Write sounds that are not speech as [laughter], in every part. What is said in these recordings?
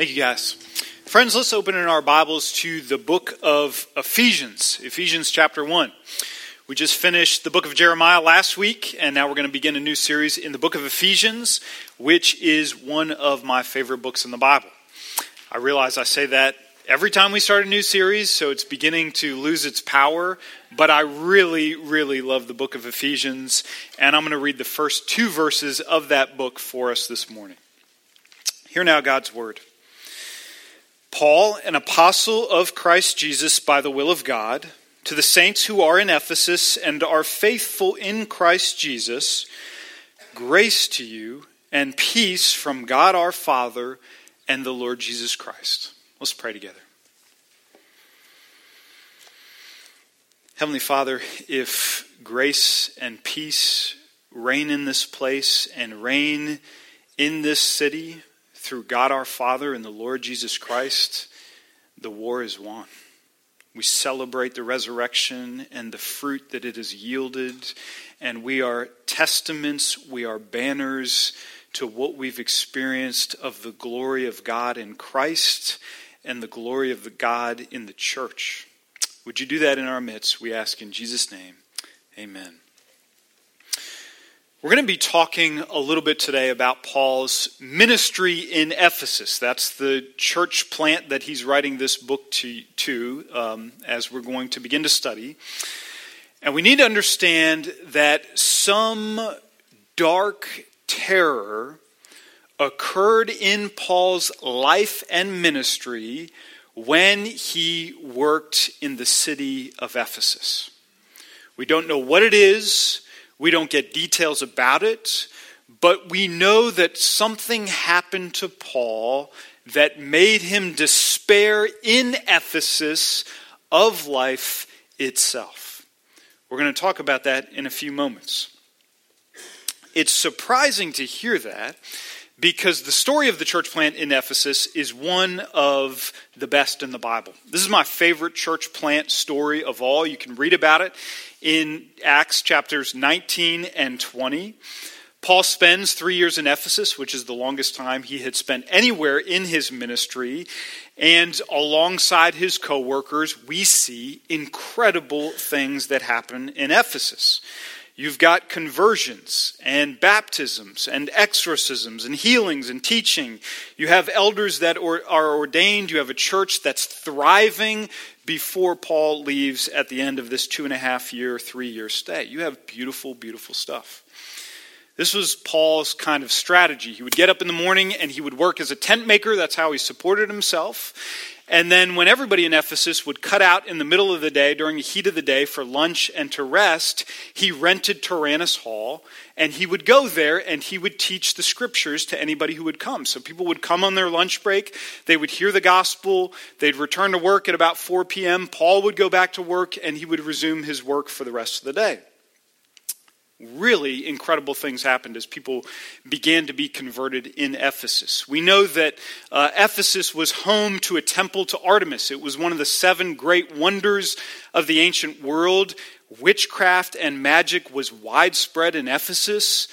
Thank you, guys. Friends, let's open in our Bibles to the book of Ephesians, Ephesians chapter 1. We just finished the book of Jeremiah last week, and now we're going to begin a new series in the book of Ephesians, which is one of my favorite books in the Bible. I realize I say that every time we start a new series, so it's beginning to lose its power, but I really, really love the book of Ephesians, and I'm going to read the first two verses of that book for us this morning. Hear now God's word. Paul, an apostle of Christ Jesus by the will of God, to the saints who are in Ephesus and are faithful in Christ Jesus, grace to you and peace from God our Father and the Lord Jesus Christ. Let's pray together. Heavenly Father, if grace and peace reign in this place and reign in this city, through God our Father and the Lord Jesus Christ, the war is won. We celebrate the resurrection and the fruit that it has yielded, and we are testaments, we are banners to what we've experienced of the glory of God in Christ and the glory of the God in the church. Would you do that in our midst? We ask in Jesus' name. Amen. We're going to be talking a little bit today about Paul's ministry in Ephesus. That's the church plant that he's writing this book to, to um, as we're going to begin to study. And we need to understand that some dark terror occurred in Paul's life and ministry when he worked in the city of Ephesus. We don't know what it is. We don't get details about it, but we know that something happened to Paul that made him despair in Ephesus of life itself. We're going to talk about that in a few moments. It's surprising to hear that because the story of the church plant in Ephesus is one of the best in the Bible. This is my favorite church plant story of all. You can read about it in Acts chapters 19 and 20. Paul spends three years in Ephesus, which is the longest time he had spent anywhere in his ministry. And alongside his co workers, we see incredible things that happen in Ephesus. You've got conversions and baptisms and exorcisms and healings and teaching. You have elders that are ordained. You have a church that's thriving before Paul leaves at the end of this two and a half year, three year stay. You have beautiful, beautiful stuff. This was Paul's kind of strategy. He would get up in the morning and he would work as a tent maker. That's how he supported himself. And then, when everybody in Ephesus would cut out in the middle of the day, during the heat of the day, for lunch and to rest, he rented Tyrannus Hall, and he would go there and he would teach the scriptures to anybody who would come. So people would come on their lunch break, they would hear the gospel, they'd return to work at about 4 p.m. Paul would go back to work, and he would resume his work for the rest of the day really incredible things happened as people began to be converted in Ephesus. We know that uh, Ephesus was home to a temple to Artemis. It was one of the seven great wonders of the ancient world. Witchcraft and magic was widespread in Ephesus.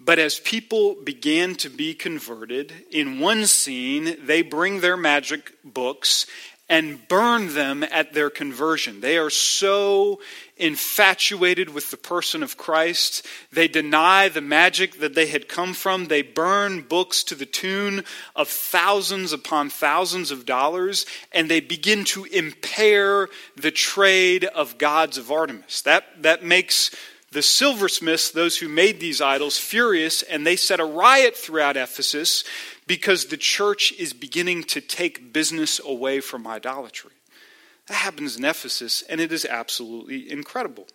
But as people began to be converted, in one scene, they bring their magic books and burn them at their conversion. They are so infatuated with the person of Christ. They deny the magic that they had come from. They burn books to the tune of thousands upon thousands of dollars, and they begin to impair the trade of gods of Artemis. That, that makes the silversmiths, those who made these idols, furious, and they set a riot throughout Ephesus because the church is beginning to take business away from idolatry. That happens in Ephesus, and it is absolutely incredible.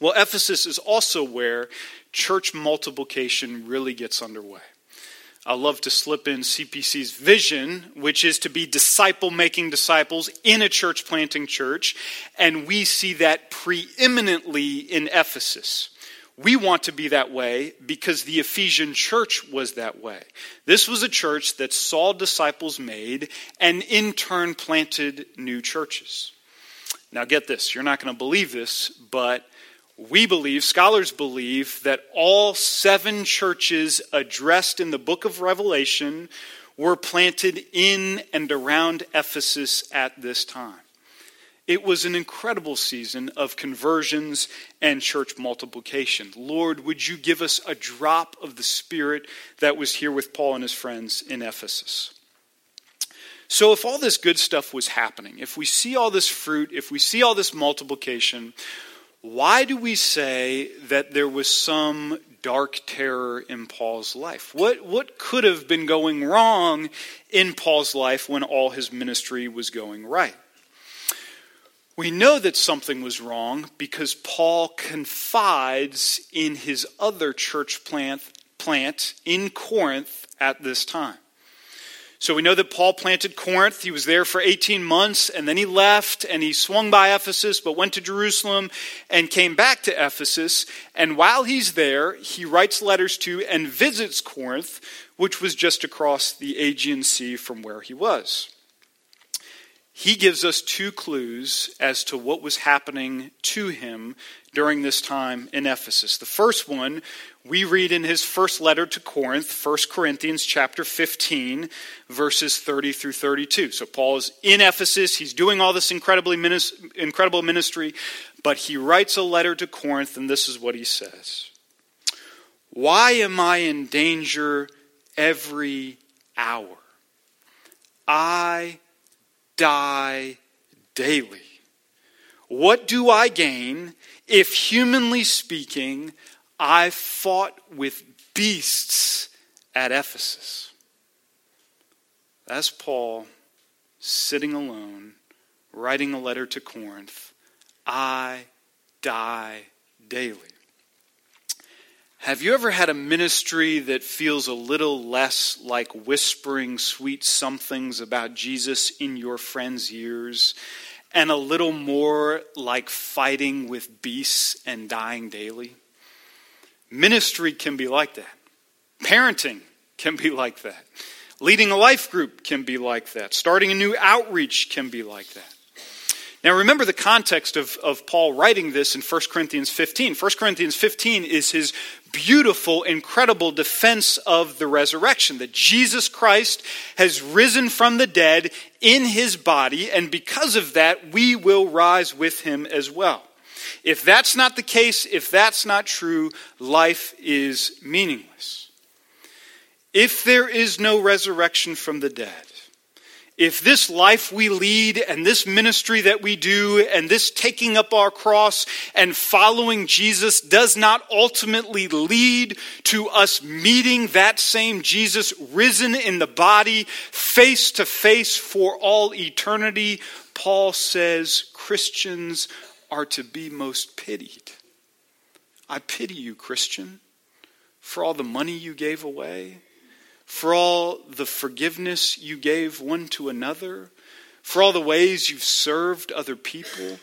Well, Ephesus is also where church multiplication really gets underway. I love to slip in CPC's vision, which is to be disciple making disciples in a church planting church, and we see that preeminently in Ephesus. We want to be that way because the Ephesian church was that way. This was a church that saw disciples made and in turn planted new churches. Now, get this, you're not going to believe this, but we believe, scholars believe, that all seven churches addressed in the book of Revelation were planted in and around Ephesus at this time. It was an incredible season of conversions and church multiplication. Lord, would you give us a drop of the Spirit that was here with Paul and his friends in Ephesus? So, if all this good stuff was happening, if we see all this fruit, if we see all this multiplication, why do we say that there was some dark terror in Paul's life? What, what could have been going wrong in Paul's life when all his ministry was going right? We know that something was wrong because Paul confides in his other church plant, plant in Corinth at this time. So we know that Paul planted Corinth. He was there for 18 months, and then he left and he swung by Ephesus, but went to Jerusalem and came back to Ephesus. And while he's there, he writes letters to and visits Corinth, which was just across the Aegean Sea from where he was he gives us two clues as to what was happening to him during this time in Ephesus. The first one we read in his first letter to Corinth, 1 Corinthians chapter 15, verses 30 through 32. So Paul is in Ephesus, he's doing all this incredibly incredible ministry, but he writes a letter to Corinth and this is what he says. Why am I in danger every hour? I die daily. What do I gain if, humanly speaking, I fought with beasts at Ephesus? That's Paul sitting alone, writing a letter to Corinth. I die daily. Have you ever had a ministry that feels a little less like whispering sweet somethings about Jesus in your friends' ears and a little more like fighting with beasts and dying daily? Ministry can be like that. Parenting can be like that. Leading a life group can be like that. Starting a new outreach can be like that. Now, remember the context of, of Paul writing this in 1 Corinthians 15. 1 Corinthians 15 is his beautiful, incredible defense of the resurrection that Jesus Christ has risen from the dead in his body, and because of that, we will rise with him as well. If that's not the case, if that's not true, life is meaningless. If there is no resurrection from the dead, if this life we lead and this ministry that we do and this taking up our cross and following Jesus does not ultimately lead to us meeting that same Jesus risen in the body face to face for all eternity, Paul says Christians are to be most pitied. I pity you, Christian, for all the money you gave away for all the forgiveness you gave one to another, for all the ways you've served other people.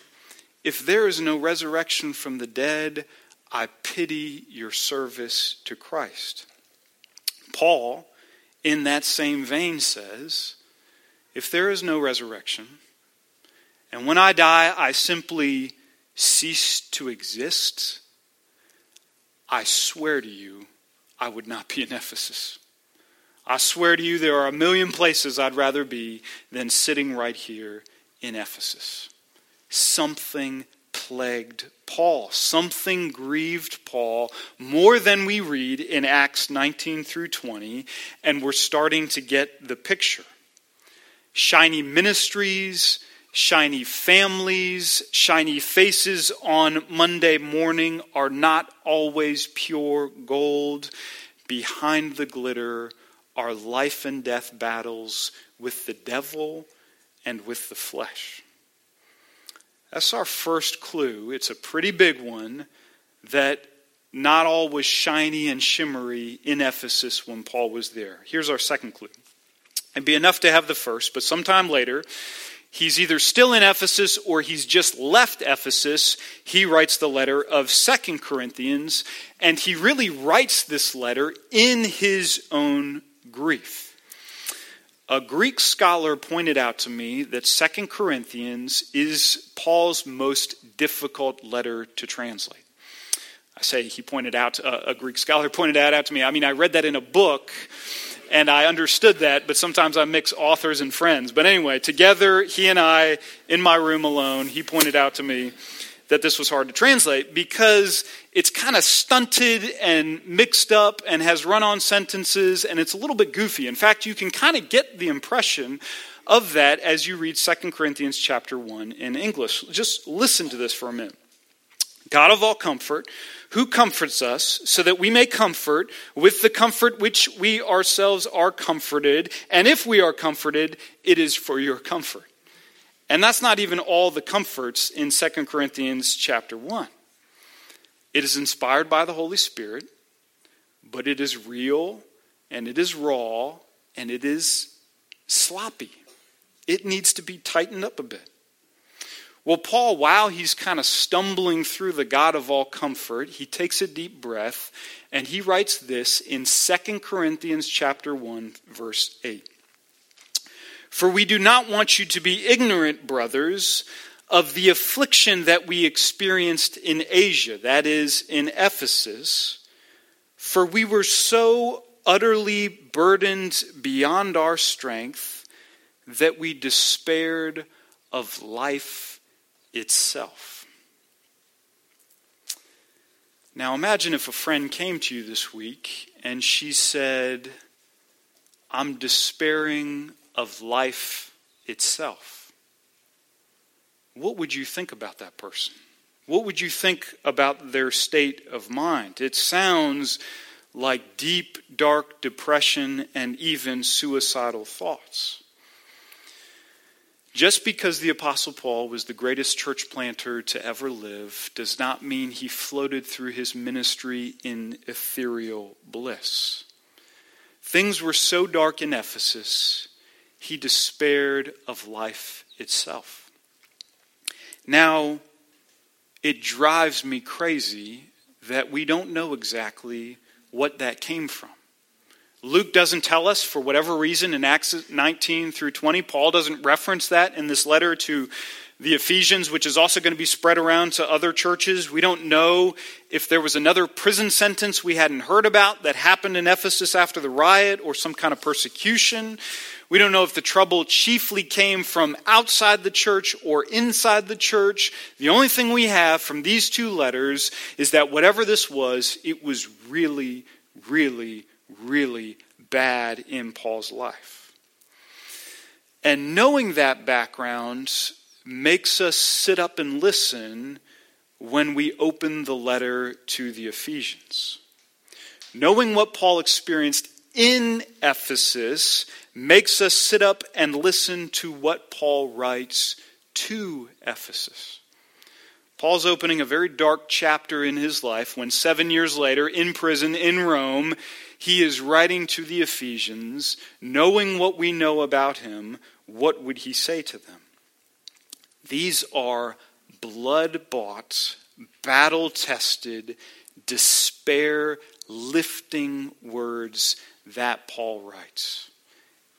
If there is no resurrection from the dead, I pity your service to Christ. Paul, in that same vein, says, If there is no resurrection, and when I die, I simply cease to exist, I swear to you, I would not be in Ephesus. I swear to you, there are a million places I'd rather be than sitting right here in Ephesus. Something plagued Paul. Something grieved Paul more than we read in Acts 19 through 20, and we're starting to get the picture. Shiny ministries, shiny families, shiny faces on Monday morning are not always pure gold. Behind the glitter are life and death battles with the devil and with the flesh. That's our first clue. It's a pretty big one that not all was shiny and shimmery in Ephesus when Paul was there. Here's our second clue. It'd be enough to have the first, but sometime later, he's either still in Ephesus or he's just left Ephesus. He writes the letter of Second Corinthians, and he really writes this letter in his own grief. A Greek scholar pointed out to me that Second Corinthians is Paul's most difficult letter to translate. I say he pointed out, uh, a Greek scholar [laughs] pointed that out to me. I mean, I read that in a book, and I understood that, but sometimes I mix authors and friends. But anyway, together, he and I, in my room alone, he pointed out to me that this was hard to translate because it's kind of stunted and mixed up and has run on sentences and it's a little bit goofy. In fact, you can kind of get the impression of that as you read 2 Corinthians chapter 1 in English. Just listen to this for a minute. God of all comfort, who comforts us so that we may comfort with the comfort which we ourselves are comforted. And if we are comforted, it is for your comfort. And that's not even all the comforts in 2 Corinthians chapter 1. It is inspired by the Holy Spirit, but it is real and it is raw and it is sloppy. It needs to be tightened up a bit. Well, Paul, while he's kind of stumbling through the God of all comfort, he takes a deep breath and he writes this in 2 Corinthians chapter 1 verse 8. For we do not want you to be ignorant, brothers, of the affliction that we experienced in Asia, that is, in Ephesus. For we were so utterly burdened beyond our strength that we despaired of life itself. Now imagine if a friend came to you this week and she said, I'm despairing of life itself, what would you think about that person? What would you think about their state of mind? It sounds like deep, dark depression and even suicidal thoughts. Just because the Apostle Paul was the greatest church planter to ever live does not mean he floated through his ministry in ethereal bliss. Things were so dark in Ephesus he despaired of life itself. Now, it drives me crazy that we don't know exactly what that came from. Luke doesn't tell us for whatever reason in Acts 19 through 20. Paul doesn't reference that in this letter to the Ephesians, which is also going to be spread around to other churches. We don't know if there was another prison sentence we hadn't heard about that happened in Ephesus after the riot or some kind of persecution. We don't know if the trouble chiefly came from outside the church or inside the church. The only thing we have from these two letters is that whatever this was, it was really, really, really bad in Paul's life. And knowing that background makes us sit up and listen when we open the letter to the Ephesians. Knowing what Paul experienced in Ephesus makes us sit up and listen to what Paul writes to Ephesus. Paul's opening a very dark chapter in his life when seven years later, in prison in Rome, he is writing to the Ephesians, knowing what we know about him, what would he say to them? These are blood bought, battle tested, despair lifting words that Paul writes.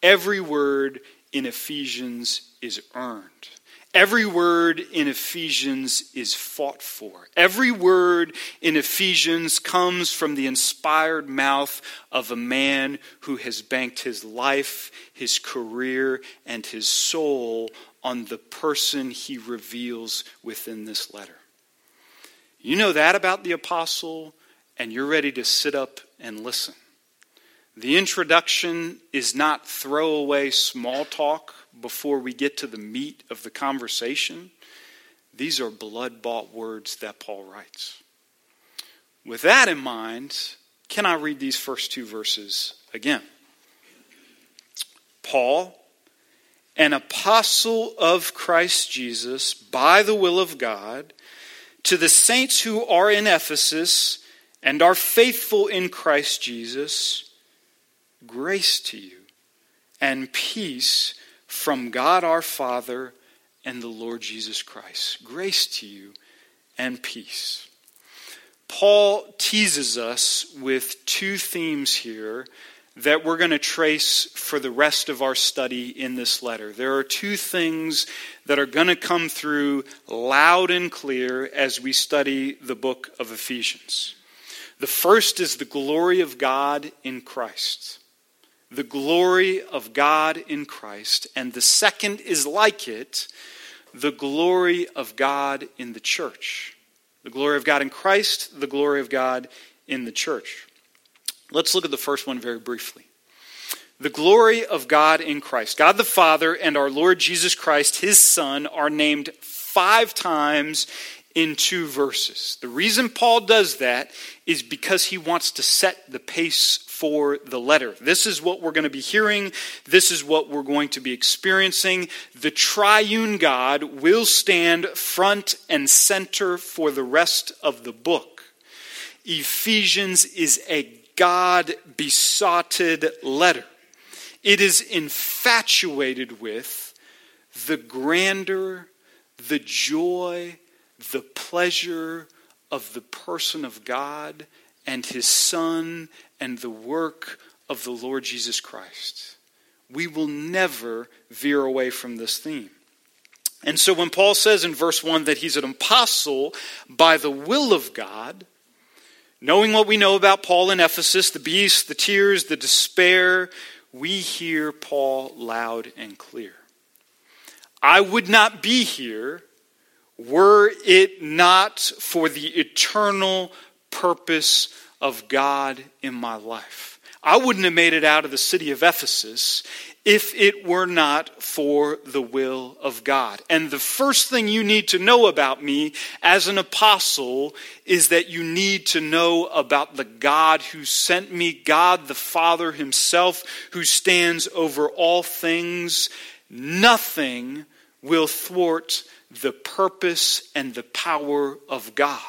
Every word in Ephesians is earned. Every word in Ephesians is fought for. Every word in Ephesians comes from the inspired mouth of a man who has banked his life, his career, and his soul on the person he reveals within this letter. You know that about the apostle, and you're ready to sit up and listen. The introduction is not throwaway small talk before we get to the meat of the conversation. These are blood bought words that Paul writes. With that in mind, can I read these first two verses again? Paul, an apostle of Christ Jesus by the will of God, to the saints who are in Ephesus and are faithful in Christ Jesus grace to you and peace from God our Father and the Lord Jesus Christ. Grace to you and peace. Paul teases us with two themes here that we're going to trace for the rest of our study in this letter. There are two things that are going to come through loud and clear as we study the book of Ephesians. The first is the glory of God in Christ. The glory of God in Christ, and the second is like it, the glory of God in the church. The glory of God in Christ, the glory of God in the church. Let's look at the first one very briefly. The glory of God in Christ. God the Father and our Lord Jesus Christ, his Son, are named five times in two verses. The reason Paul does that is because he wants to set the pace for the letter. This is what we're going to be hearing. This is what we're going to be experiencing. The triune God will stand front and center for the rest of the book. Ephesians is a God besotted letter. It is infatuated with the grandeur, the joy, the pleasure of the person of God and his Son and the work of the Lord Jesus Christ. We will never veer away from this theme. And so when Paul says in verse 1 that he's an apostle by the will of God, knowing what we know about Paul in Ephesus, the beast, the tears, the despair, we hear Paul loud and clear. I would not be here were it not for the eternal purpose of God in my life. I wouldn't have made it out of the city of Ephesus if it were not for the will of God. And the first thing you need to know about me as an apostle is that you need to know about the God who sent me, God the Father Himself, who stands over all things. Nothing will thwart the purpose and the power of God.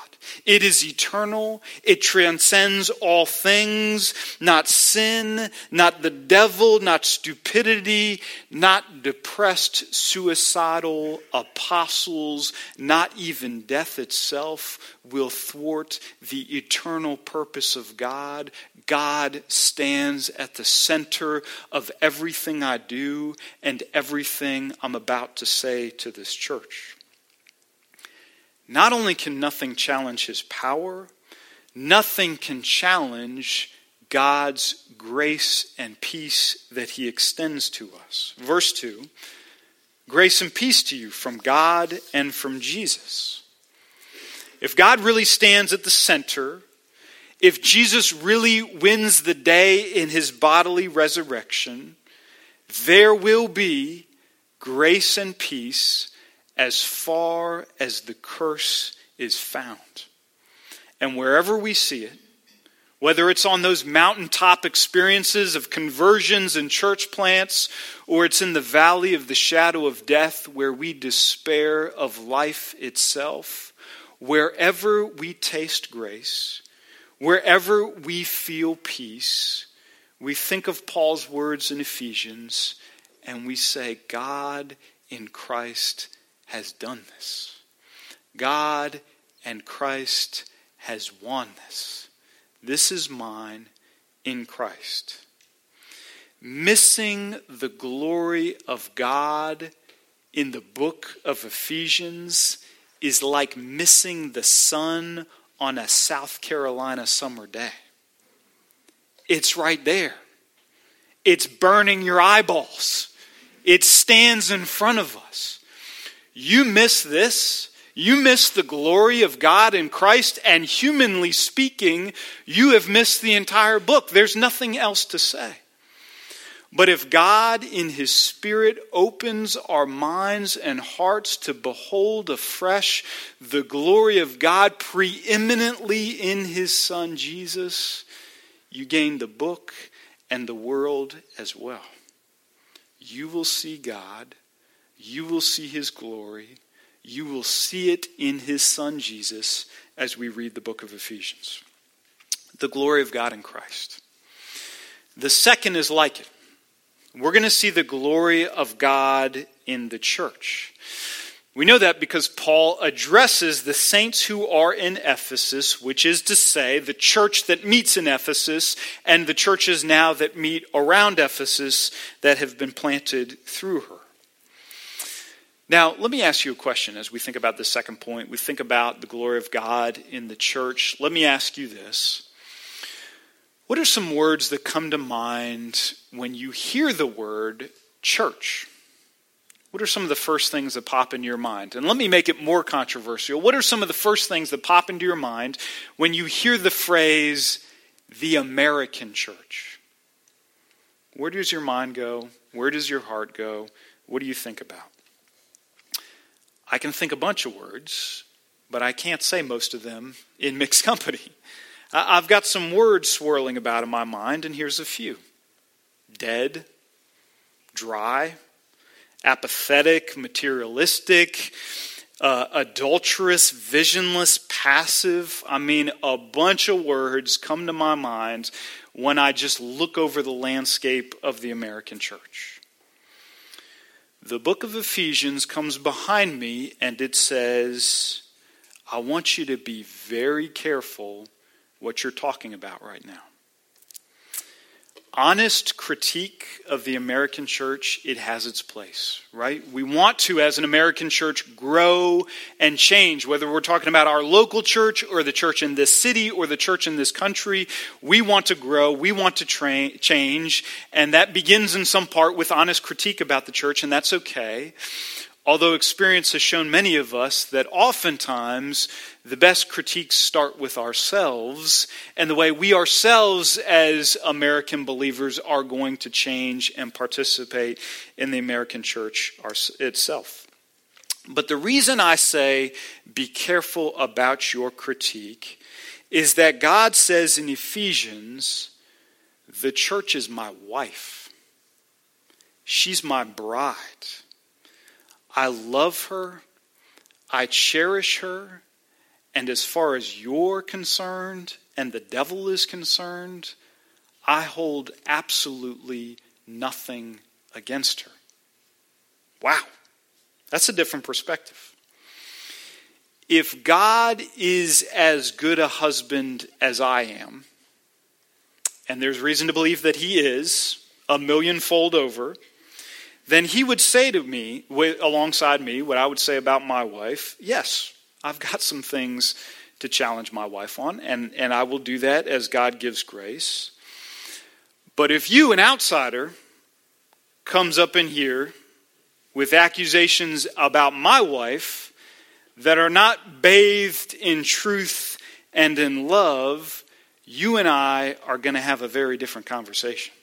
It is eternal. It transcends all things, not sin, not the devil, not stupidity, not depressed, suicidal apostles, not even death itself will thwart the eternal purpose of God. God stands at the center of everything I do and everything I'm about to say to this church. Not only can nothing challenge his power, nothing can challenge God's grace and peace that he extends to us. Verse 2 Grace and peace to you from God and from Jesus. If God really stands at the center, if Jesus really wins the day in his bodily resurrection, there will be grace and peace as far as the curse is found. And wherever we see it, whether it's on those mountaintop experiences of conversions and church plants, or it's in the valley of the shadow of death where we despair of life itself, wherever we taste grace, wherever we feel peace, we think of Paul's words in Ephesians and we say, God in Christ has done this. God and Christ has won this. This is mine in Christ. Missing the glory of God in the book of Ephesians is like missing the sun on a South Carolina summer day. It's right there. It's burning your eyeballs. It stands in front of us. You miss this. You miss the glory of God in Christ, and humanly speaking, you have missed the entire book. There's nothing else to say. But if God, in His Spirit, opens our minds and hearts to behold afresh the glory of God preeminently in His Son Jesus, you gain the book and the world as well. You will see God you will see his glory. You will see it in his son Jesus as we read the book of Ephesians. The glory of God in Christ. The second is like it. We're going to see the glory of God in the church. We know that because Paul addresses the saints who are in Ephesus, which is to say, the church that meets in Ephesus and the churches now that meet around Ephesus that have been planted through her. Now, let me ask you a question as we think about the second point. We think about the glory of God in the church. Let me ask you this What are some words that come to mind when you hear the word church? What are some of the first things that pop into your mind? And let me make it more controversial. What are some of the first things that pop into your mind when you hear the phrase, the American church? Where does your mind go? Where does your heart go? What do you think about? I can think a bunch of words, but I can't say most of them in mixed [laughs] company. I've got some words swirling about in my mind, and here's a few dead, dry, apathetic, materialistic, uh, adulterous, visionless, passive. I mean, a bunch of words come to my mind when I just look over the landscape of the American church. The book of Ephesians comes behind me and it says, I want you to be very careful what you're talking about right now honest critique of the American church, it has its place, right? We want to, as an American church, grow and change. Whether we're talking about our local church or the church in this city or the church in this country, we want to grow, we want to tra- change, and that begins in some part with honest critique about the church, and that's okay. Although experience has shown many of us that oftentimes the best critiques start with ourselves and the way we ourselves, as American believers, are going to change and participate in the American church itself. But the reason I say be careful about your critique is that God says in Ephesians, the church is my wife, she's my bride. I love her, I cherish her, and as far as you're concerned and the devil is concerned, I hold absolutely nothing against her. Wow, that's a different perspective. If God is as good a husband as I am, and there's reason to believe that he is a millionfold over, then he would say to me, alongside me, what I would say about my wife yes, I've got some things to challenge my wife on, and, and I will do that as God gives grace. But if you, an outsider, comes up in here with accusations about my wife that are not bathed in truth and in love, you and I are going to have a very different conversation.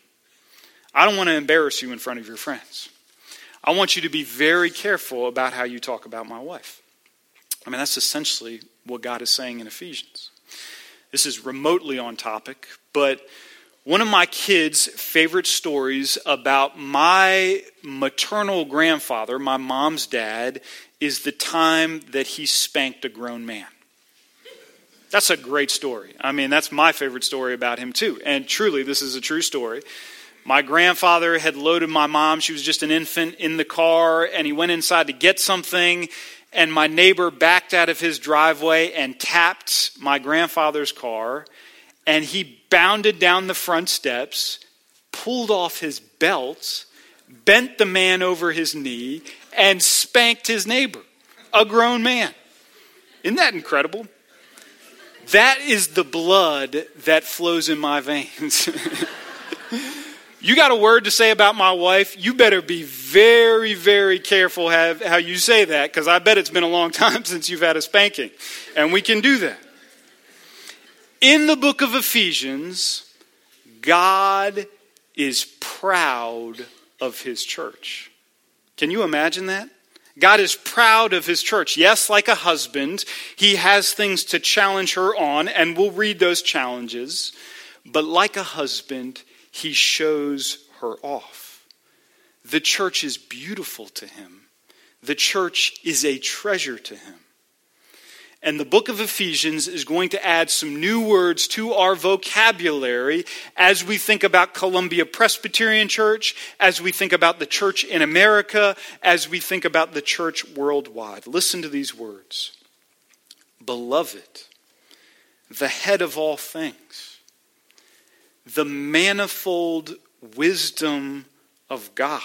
I don't want to embarrass you in front of your friends. I want you to be very careful about how you talk about my wife. I mean, that's essentially what God is saying in Ephesians. This is remotely on topic, but one of my kids' favorite stories about my maternal grandfather, my mom's dad, is the time that he spanked a grown man. That's a great story. I mean, that's my favorite story about him, too. And truly, this is a true story. My grandfather had loaded my mom, she was just an infant, in the car, and he went inside to get something. And my neighbor backed out of his driveway and tapped my grandfather's car. And he bounded down the front steps, pulled off his belt, bent the man over his knee, and spanked his neighbor, a grown man. Isn't that incredible? That is the blood that flows in my veins. [laughs] you got a word to say about my wife, you better be very, very careful how you say that because I bet it's been a long [laughs] time since you've had a spanking. And we can do that. In the book of Ephesians, God is proud of his church. Can you imagine that? God is proud of his church. Yes, like a husband, he has things to challenge her on, and we'll read those challenges. But like a husband, he shows her off. The church is beautiful to him, the church is a treasure to him. And the book of Ephesians is going to add some new words to our vocabulary as we think about Columbia Presbyterian Church, as we think about the church in America, as we think about the church worldwide. Listen to these words Beloved, the head of all things the manifold wisdom of God,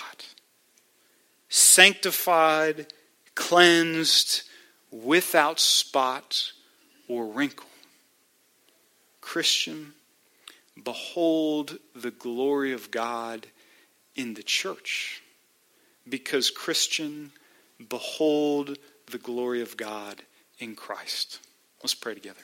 sanctified, cleansed, without spot or wrinkle. Christian, behold the glory of God in the church. Because, Christian, behold the glory of God in Christ. Let's pray together.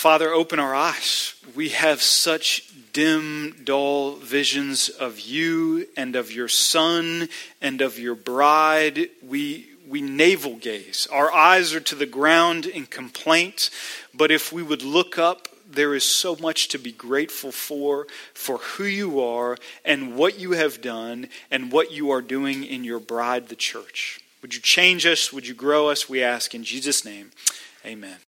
Father, open our eyes. We have such dim, dull visions of you and of your Son and of your bride. We, we navel gaze. Our eyes are to the ground in complaint, but if we would look up, there is so much to be grateful for, for who you are and what you have done and what you are doing in your bride, the church. Would you change us? Would you grow us? We ask in Jesus' name. Amen.